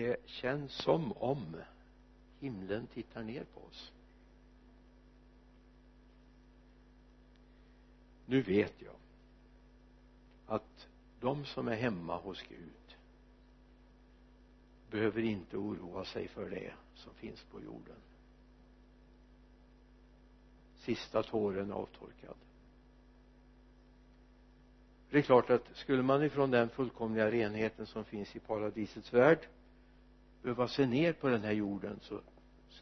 det känns som om himlen tittar ner på oss. Nu vet jag att de som är hemma hos Gud behöver inte oroa sig för det som finns på jorden. Sista tåren avtorkad. Det är klart att skulle man ifrån den fullkomliga renheten som finns i paradisets värld behöva se ner på den här jorden så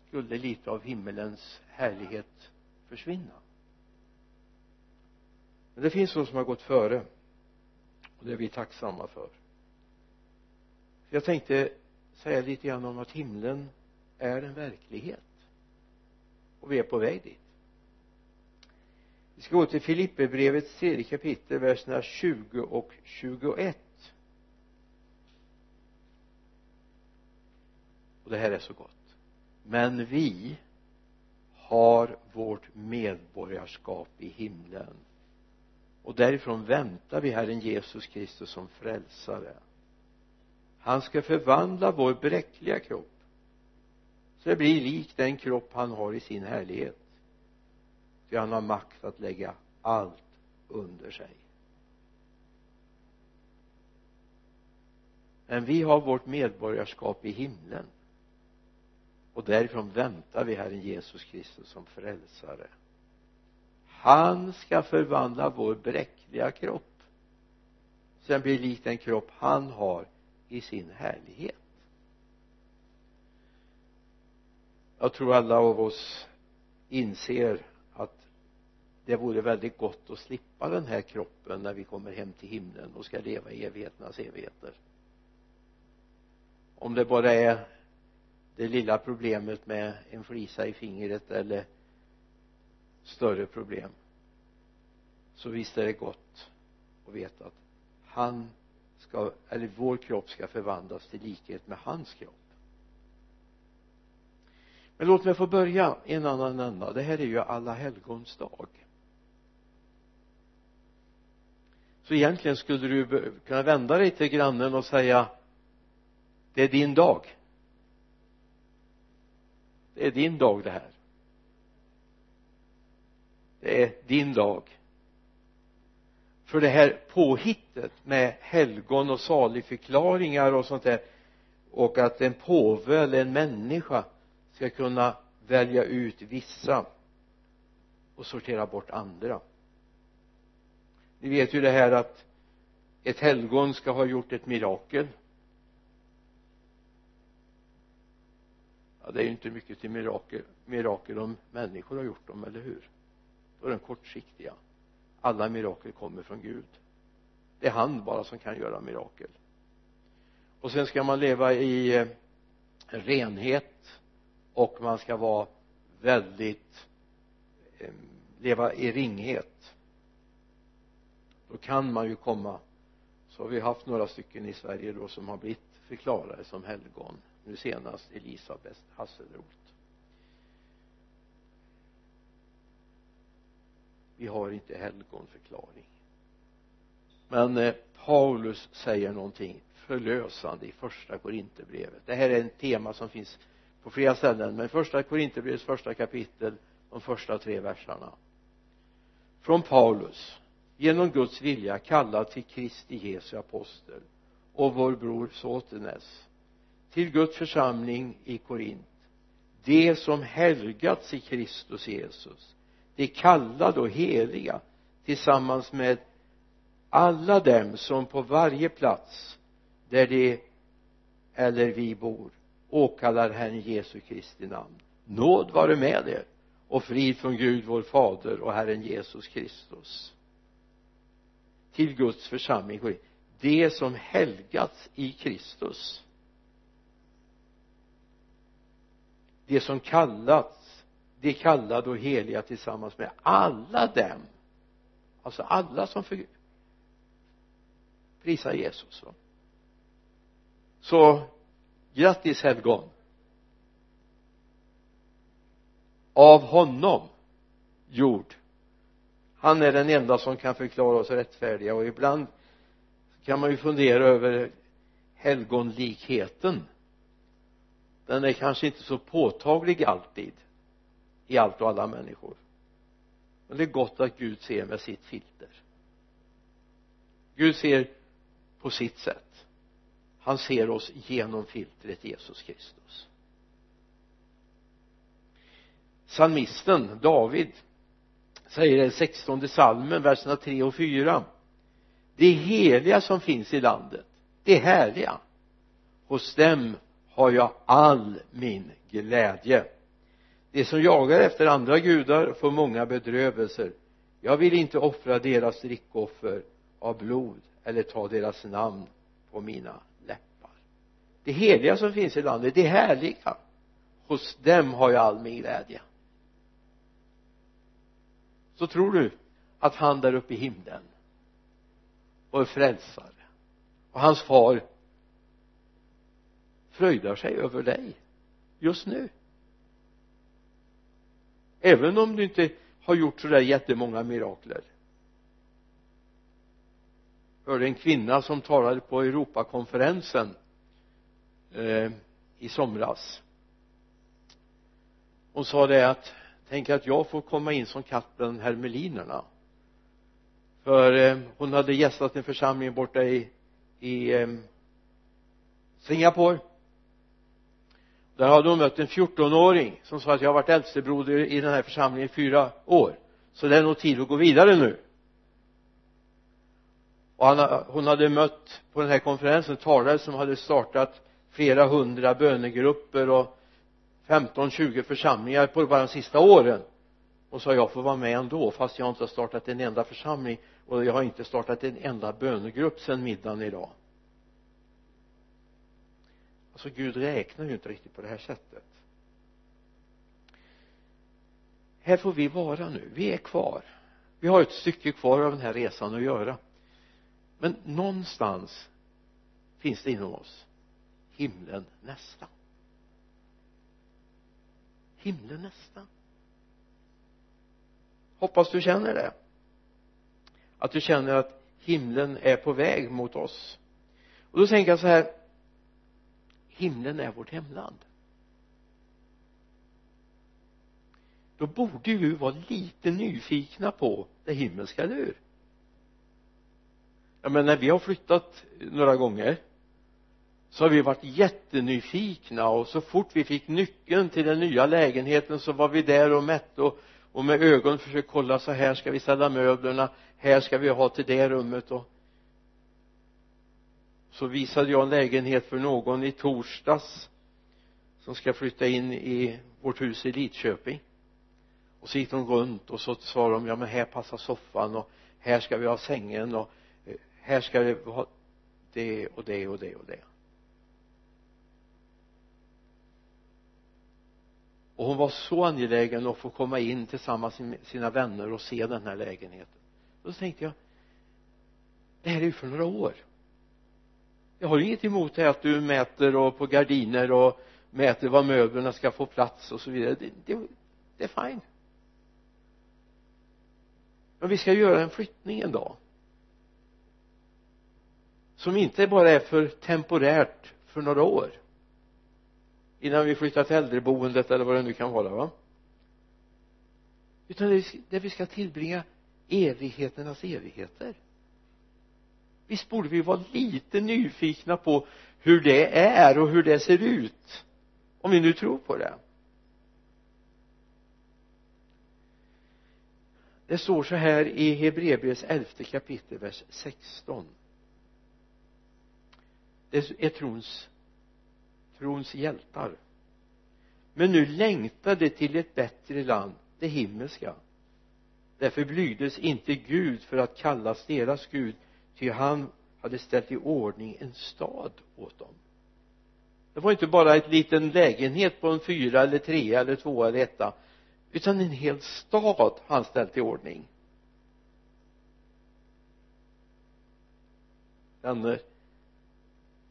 skulle lite av himmelens härlighet försvinna. Men det finns de som har gått före och det är vi tacksamma för. Jag tänkte säga lite grann om att himlen är en verklighet och vi är på väg dit. Vi ska gå till Filipperbrevets tredje kapitel verserna 20 och 21 och det här är så gott. Men vi har vårt medborgarskap i himlen. Och därifrån väntar vi Herren Jesus Kristus som frälsare. Han ska förvandla vår bräckliga kropp så det blir lik den kropp han har i sin härlighet. Ty han har makt att lägga allt under sig. Men vi har vårt medborgarskap i himlen och därifrån väntar vi Herren Jesus Kristus som frälsare. Han ska förvandla vår bräckliga kropp. Så den blir lik den kropp han har i sin härlighet. Jag tror alla av oss inser att det vore väldigt gott att slippa den här kroppen när vi kommer hem till himlen och ska leva i evigheternas evigheter. Om det bara är det lilla problemet med en flisa i fingret eller större problem. Så visst är det gott att veta att han ska, eller vår kropp ska förvandlas till likhet med hans kropp. Men låt mig få börja i en annan ända. Det här är ju alla helgons dag. Så egentligen skulle du kunna vända dig till grannen och säga det är din dag det är din dag det här. Det är din dag. För det här påhittet med helgon och saligförklaringar och sånt där och att en påve eller en människa ska kunna välja ut vissa och sortera bort andra. Ni vet ju det här att ett helgon ska ha gjort ett mirakel. Ja det är ju inte mycket till mirakel mirakel om människor har gjort dem, eller hur? Då är de kortsiktiga. Alla mirakel kommer från Gud. Det är han bara som kan göra mirakel. Och sen ska man leva i eh, renhet och man ska vara väldigt eh, leva i ringhet. Då kan man ju komma. Så har vi haft några stycken i Sverige då som har blivit förklarade som helgon nu senast Elisabeth Hasselroth. Vi har inte helgonförklaring. Men eh, Paulus säger någonting förlösande i första Korinthierbrevet. Det här är ett tema som finns på flera ställen men första Korinthierbrevets första kapitel de första tre verserna. Från Paulus genom Guds vilja kallad till Kristi Jesu apostel och vår bror Sotenes till Guds församling i Korint. De som helgats i Kristus Jesus de kallade och heliga tillsammans med alla dem som på varje plats där de eller vi bor åkallar Herren Jesu Kristi namn. Nåd vare med er och frid från Gud vår fader och Herren Jesus Kristus. Till Guds församling de som helgats i Kristus de som kallats de kallade och heliga tillsammans med alla dem. Alltså alla som för, prisar Jesus va? så grattis helgon. Av honom gjord. Han är den enda som kan förklara oss rättfärdiga och ibland kan man ju fundera över helgonlikheten den är kanske inte så påtaglig alltid i allt och alla människor. Men det är gott att Gud ser med sitt filter. Gud ser på sitt sätt. Han ser oss genom filtret Jesus Kristus. Psalmisten David säger i sextonde salmen verserna 3 och 4 det heliga som finns i landet. Det härliga. Hos dem har jag all min glädje. De som jagar efter andra gudar får många bedrövelser. Jag vill inte offra deras drickoffer av blod eller ta deras namn på mina läppar. Det heliga som finns i landet det härliga. Hos dem har jag all min glädje. Så tror du att han där uppe i himlen och är frälsare och hans far fröjdar sig över dig just nu. Även om du inte har gjort sådär jättemånga mirakler. Hörde en kvinna som talade på Europakonferensen eh, i somras. Hon sa det att tänk att jag får komma in som katt bland hermelinerna. För eh, hon hade gästat en församling borta i i eh, Singapore där hade hon mött en 14-åring som sa att jag har varit äldstebroder i den här församlingen i fyra år. Så det är nog tid att gå vidare nu. Och han, hon hade mött på den här konferensen talare som hade startat flera hundra bönegrupper och 15-20 församlingar på bara de sista åren. Och sa jag får vara med ändå fast jag inte har startat en enda församling. Och jag har inte startat en enda bönegrupp sedan middagen idag alltså Gud räknar ju inte riktigt på det här sättet. Här får vi vara nu, vi är kvar. Vi har ett stycke kvar av den här resan att göra. Men någonstans finns det inom oss himlen nästa himlen nästa hoppas du känner det. Att du känner att himlen är på väg mot oss. Och då tänker jag så här himlen är vårt hemland. Då borde ju vi vara lite nyfikna på det himmelska, eller hur? Ja men när vi har flyttat några gånger så har vi varit jättenyfikna och så fort vi fick nyckeln till den nya lägenheten så var vi där och mätte och, och med ögon försökte kolla så här ska vi ställa möblerna här ska vi ha till det rummet och så visade jag en lägenhet för någon i torsdags som ska flytta in i vårt hus i Lidköping. Och så gick de runt och så sa de ja men här passar soffan och här ska vi ha sängen och eh, här ska vi ha det och det och det och det. Och hon var så angelägen att få komma in tillsammans med sina vänner och se den här lägenheten. Då tänkte jag det här är ju för några år jag har inget emot det att du mäter och på gardiner och mäter var möblerna ska få plats och så vidare. Det, det, det är fine. Men vi ska göra en flyttning en dag. Som inte bara är för temporärt för några år. Innan vi flyttar till äldreboendet eller vad det nu kan vara va? Utan där vi ska tillbringa evigheternas evigheter visst borde vi vara lite nyfikna på hur det är och hur det ser ut om vi nu tror på det. Det står så här i Hebreerbrevets elfte kapitel vers 16 det är trons trons hjältar. Men nu längtar de till ett bättre land det himmelska. Därför blygdes inte Gud för att kallas deras Gud ty han hade ställt i ordning en stad åt dem. Det var inte bara en liten lägenhet på en fyra eller tre eller två eller etta utan en hel stad han ställt i ordning. Vänner eh,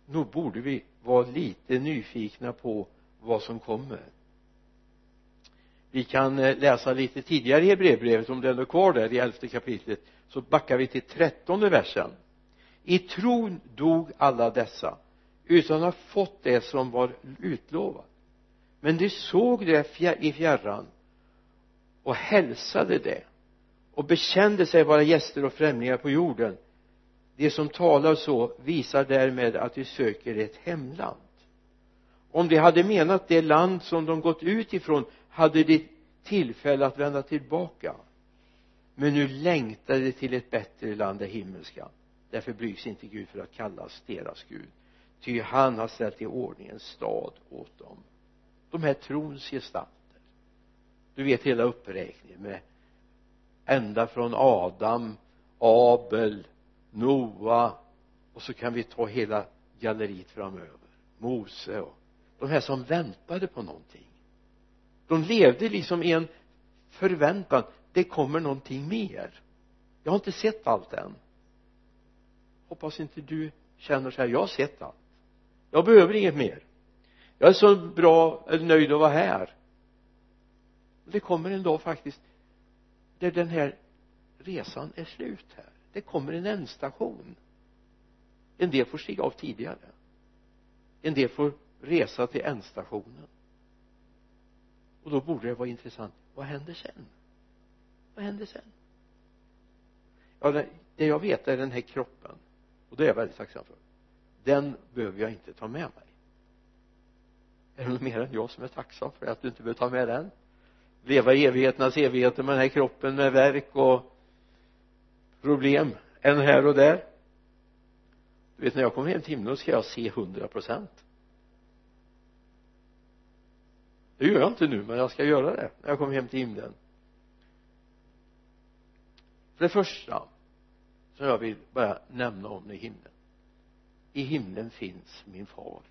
nog borde vi vara lite nyfikna på vad som kommer vi kan eh, läsa lite tidigare i brevbrevet om det är kvar där i elfte kapitlet så backar vi till trettonde versen. I tron dog alla dessa utan att ha fått det som var utlovat. Men de såg det i fjärran och hälsade det och bekände sig vara gäster och främlingar på jorden. De som talar så visar därmed att de söker ett hemland. Om de hade menat det land som de gått ut ifrån hade de tillfälle att vända tillbaka. Men nu längtade de till ett bättre land, det himmelska. Därför blygs inte Gud för att kallas deras Gud. Ty han har ställt i ordning en stad åt dem. De här trons gestalter. Du vet hela uppräkningen med ända från Adam Abel Noa. Och så kan vi ta hela galleriet framöver. Mose och de här som väntade på någonting de levde liksom i en förväntan det kommer någonting mer. Jag har inte sett allt än. Hoppas inte du känner så här jag har sett allt. Jag behöver inget mer. Jag är så bra eller nöjd att vara här. Det kommer en dag faktiskt där den här resan är slut här. Det kommer en ändstation. En del får stiga av tidigare. En del får resa till ändstationen och då borde det vara intressant. Vad händer sen? Vad händer sen? Ja det, det jag vet är den här kroppen. Och det är jag väldigt tacksam för. Den behöver jag inte ta med mig. Är det någon mer än jag som är tacksam för att du inte behöver ta med den? Leva i evigheternas evigheter med den här kroppen med verk och problem. En här och där. Du vet när jag kommer hem till himlen ska jag se hundra procent. Det gör jag inte nu men jag ska göra det. När jag kommer hem till himlen. För det första som jag vill bara nämna om i himlen. I himlen finns min far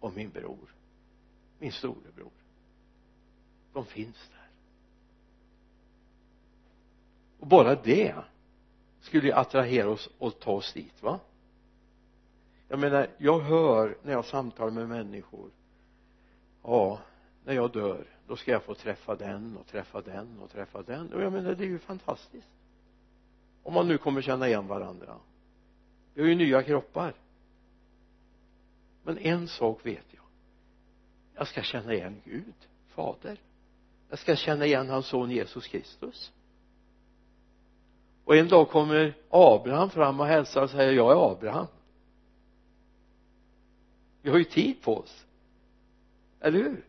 och min bror. Min storebror de finns där. Och bara det skulle ju attrahera oss och ta oss dit va? Jag menar jag hör när jag samtalar med människor ja när jag dör då ska jag få träffa den och träffa den och träffa den. Och jag menar det är ju fantastiskt. Om man nu kommer känna igen varandra. Vi har ju nya kroppar. Men en sak vet jag. Jag ska känna igen Gud fader. Jag ska känna igen hans son Jesus Kristus. Och en dag kommer Abraham fram och hälsar och säger jag är Abraham. Vi har ju tid på oss eller hur?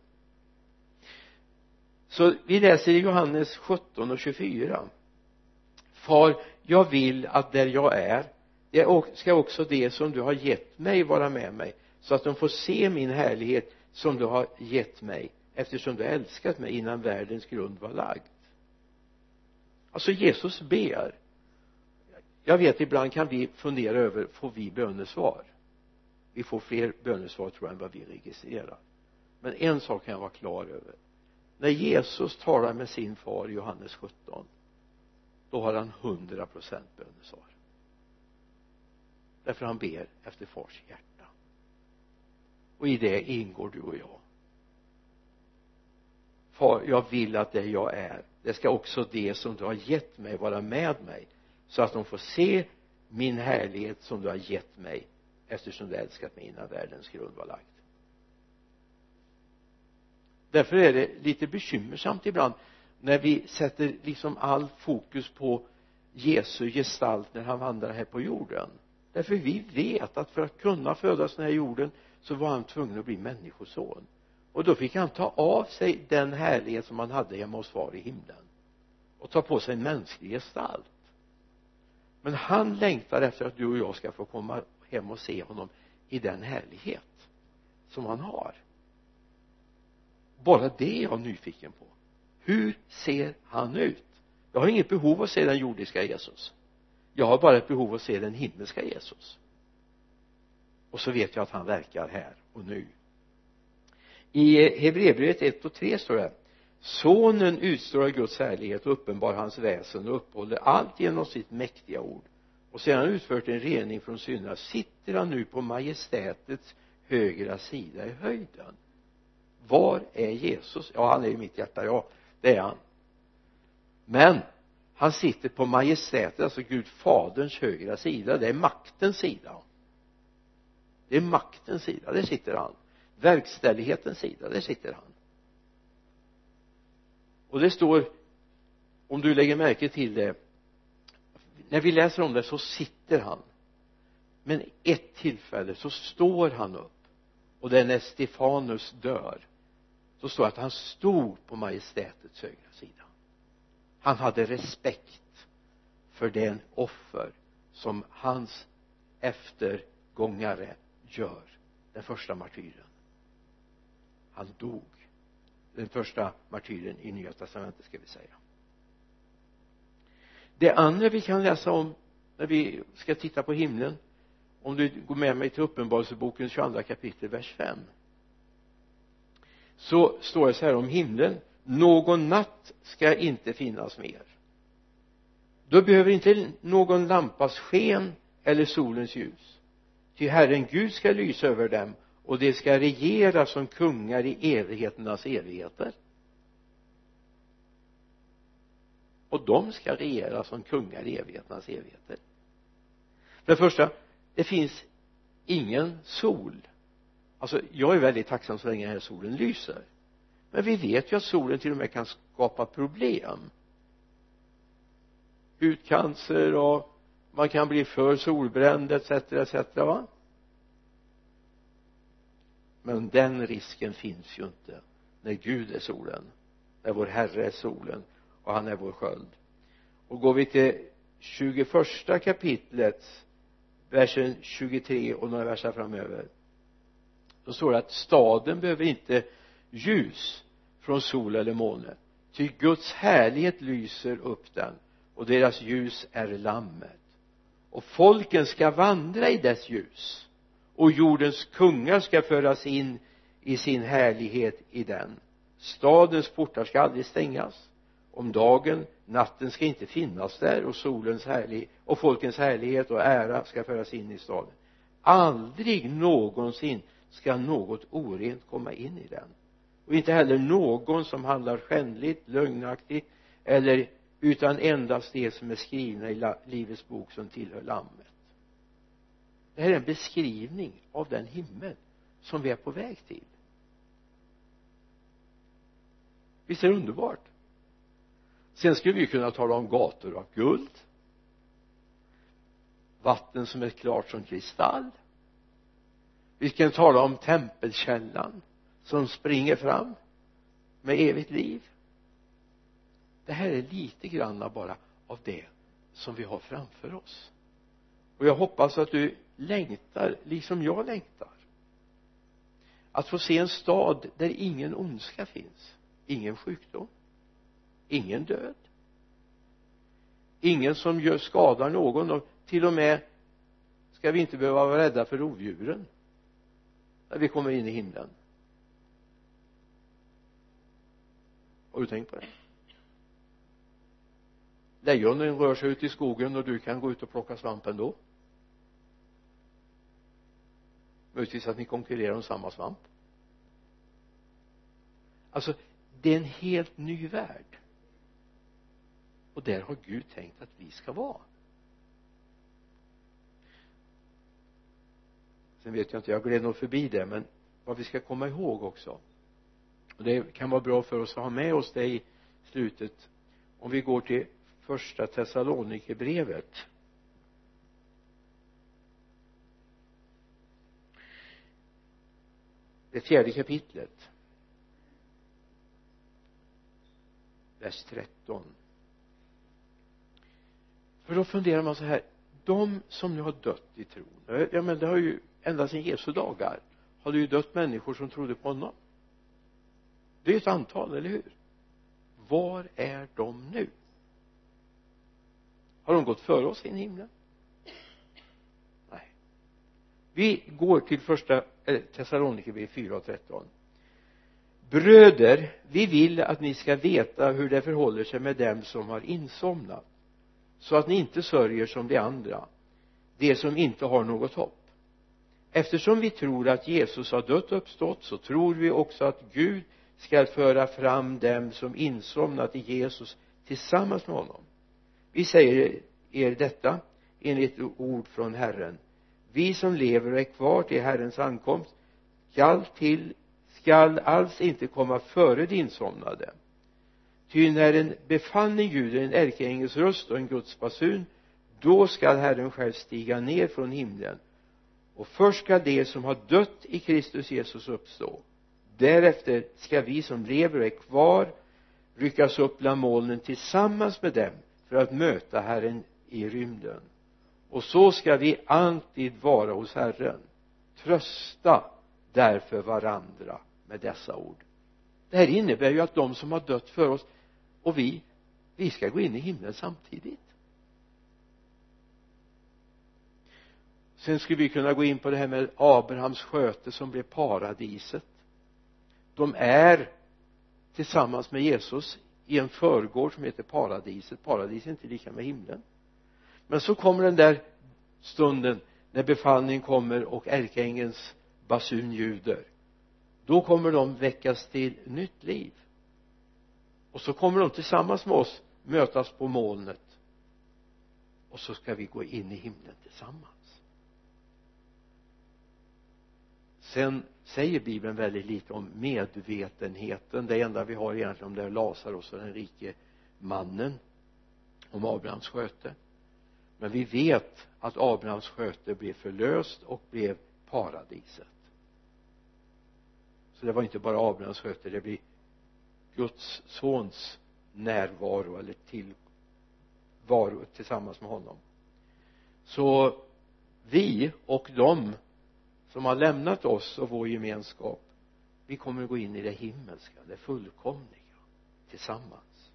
Så vi läser i Johannes 17 och 24 far jag vill att där jag är det ska också det som du har gett mig vara med mig så att de får se min härlighet som du har gett mig eftersom du älskat mig innan världens grund var lagd. Alltså Jesus ber. Jag vet ibland kan vi fundera över får vi bönesvar? Vi får fler bönesvar tror jag än vad vi registrerar men en sak kan jag vara klar över. När Jesus talar med sin far i Johannes 17 då har han 100 procent bönesvar. Därför han ber efter fars hjärta. Och i det ingår du och jag. Far jag vill att det jag är det ska också det som du har gett mig vara med mig så att de får se min härlighet som du har gett mig eftersom du älskat mig innan världens grund var lagd därför är det lite bekymmersamt ibland när vi sätter liksom all fokus på Jesu gestalt när han vandrar här på jorden. Därför vi vet att för att kunna födas den här jorden så var han tvungen att bli människoson. Och då fick han ta av sig den härlighet som han hade hemma hos far i himlen och ta på sig en mänsklig gestalt. Men han längtar efter att du och jag ska få komma hem och se honom i den härlighet som han har bara det är jag nyfiken på. Hur ser han ut? Jag har inget behov av att se den jordiska Jesus. Jag har bara ett behov av att se den himmelska Jesus. Och så vet jag att han verkar här och nu. I Hebreerbrevet 1 och 3 står det sonen utstrålar Guds härlighet och uppenbar hans väsen och uppehåller allt genom sitt mäktiga ord. Och sedan han utfört en rening från synderna sitter han nu på majestätets högra sida i höjden var är Jesus? Ja han är i mitt hjärta ja det är han. Men han sitter på majestätet alltså Gud faderns högra sida. Det är maktens sida. Det är maktens sida där sitter han. Verkställighetens sida där sitter han. Och det står om du lägger märke till det när vi läser om det så sitter han. Men ett tillfälle så står han upp och det är när Stefanus dör då står det att han stod på majestätets högra sida. Han hade respekt för den offer som hans eftergångare gör. Den första martyren. Han dog. Den första martyren i nya testamentet ska vi säga. Det andra vi kan läsa om när vi ska titta på himlen om du går med mig till uppenbarelsebokens 22 kapitel vers 5 så står det så här om himlen. Någon natt ska inte finnas mer. Då behöver inte någon lampas sken eller solens ljus. Ty Herren Gud ska lysa över dem och de ska regera som kungar i evigheternas evigheter. Och de ska regera som kungar i evigheternas evigheter. För det första det finns ingen sol alltså jag är väldigt tacksam så länge den här solen lyser. Men vi vet ju att solen till och med kan skapa problem. Hudcancer och man kan bli för solbränd etc etc va? Men den risken finns ju inte när Gud är solen när vår Herre är solen och han är vår sköld. Och går vi till 21 kapitlet versen 23 och några verser framöver då står det att staden behöver inte ljus från sol eller måne ty Guds härlighet lyser upp den och deras ljus är lammet. Och folken ska vandra i dess ljus och jordens kungar ska föras in i sin härlighet i den. Stadens portar ska aldrig stängas. Om dagen natten ska inte finnas där och solens härlighet och folkens härlighet och ära ska föras in i staden. Aldrig någonsin ska något orent komma in i den. Och inte heller någon som handlar skändligt, lögnaktigt eller utan endast det som är skrivna i livets bok som tillhör lammet. Det här är en beskrivning av den himmel som vi är på väg till. Visst är det underbart? Sen skulle vi kunna tala om gator av guld vatten som är klart som kristall vi kan tala om tempelkällan som springer fram med evigt liv. Det här är lite grann bara av det som vi har framför oss. Och jag hoppas att du längtar liksom jag längtar att få se en stad där ingen ondska finns ingen sjukdom ingen död ingen som gör skadar någon och till och med ska vi inte behöva vara rädda för rovdjuren vi kommer in i himlen. Har du tänkt på det? Lejonen rör sig ut i skogen och du kan gå ut och plocka svamp ändå möjligtvis att ni konkurrerar om samma svamp. Alltså det är en helt ny värld. Och där har Gud tänkt att vi ska vara. Sen vet jag inte, jag gled nog förbi det men vad vi ska komma ihåg också och det kan vara bra för oss att ha med oss det i slutet om vi går till första Thessalonikerbrevet. Det fjärde kapitlet. Vers 13 för då funderar man så här de som nu har dött i tron ja men det har ju ända sedan Jesu dagar har det ju dött människor som trodde på honom. Det är ju ett antal, eller hur? Var är de nu? Har de gått före oss in i himlen? Nej. Vi går till första eh, Thessalonikerbrevet 4 och 13 bröder vi vill att ni ska veta hur det förhåller sig med dem som har insomnat så att ni inte sörjer som de andra de som inte har något hopp eftersom vi tror att Jesus har dött och uppstått så tror vi också att Gud skall föra fram dem som insomnat i Jesus tillsammans med honom. Vi säger er detta enligt ord från Herren. Vi som lever och är kvar till Herrens ankomst skall till skall alls inte komma före de insomnade. Ty när en befallning ljuder en ärkeängels röst och en Guds basun då skall Herren själv stiga ner från himlen och först skall de som har dött i Kristus Jesus uppstå. Därefter skall vi som lever och är kvar ryckas upp bland molnen tillsammans med dem för att möta Herren i rymden. Och så ska vi alltid vara hos Herren. Trösta därför varandra med dessa ord. Det här innebär ju att de som har dött för oss och vi vi ska gå in i himlen samtidigt. Sen skulle vi kunna gå in på det här med Abrahams sköte som blev paradiset. De är tillsammans med Jesus i en förgård som heter paradiset. Paradiset är inte lika med himlen. Men så kommer den där stunden när befallningen kommer och ärkeängelns basun ljuder då kommer de väckas till nytt liv. Och så kommer de tillsammans med oss mötas på molnet. Och så ska vi gå in i himlen tillsammans. Sen säger bibeln väldigt lite om medvetenheten. Det enda vi har egentligen om det är Lazarus och den rike mannen om Abrahams sköte. Men vi vet att Abrahams sköte blev förlöst och blev paradiset. Så det var inte bara Abrahams sköte det blev Guds sons närvaro eller tillvaro tillsammans med honom. Så vi och de som har lämnat oss och vår gemenskap. Vi kommer att gå in i det himmelska, det fullkomliga tillsammans.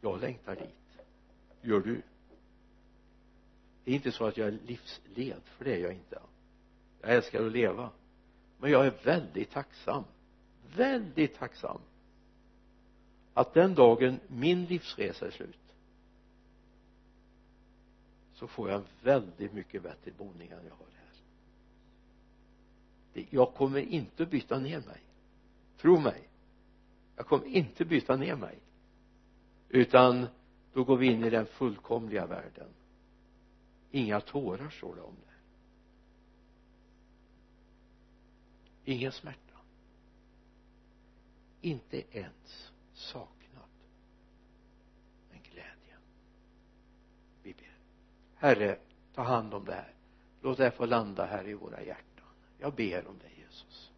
Jag längtar dit. Gör du? Det är inte så att jag är livsled för det är jag inte. Jag älskar att leva. Men jag är väldigt tacksam väldigt tacksam att den dagen min livsresa är slut så får jag väldigt mycket bättre boning än jag har jag kommer inte byta ner mig. Tro mig. Jag kommer inte byta ner mig. Utan då går vi in i den fullkomliga världen. Inga tårar står det om det ingen smärta. Inte ens saknad. Men glädje. Vi ber. Herre ta hand om det här. Låt det här få landa här i våra hjärtan jag ber om dig Jesus.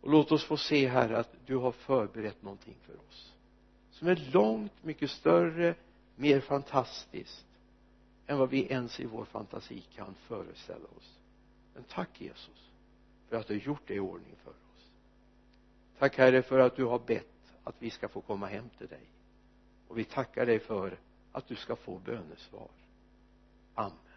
Och låt oss få se här att du har förberett någonting för oss som är långt mycket större mer fantastiskt än vad vi ens i vår fantasi kan föreställa oss. Men tack Jesus för att du har gjort det i ordning för oss. Tack herre för att du har bett att vi ska få komma hem till dig. Och vi tackar dig för att du ska få bönesvar. Amen.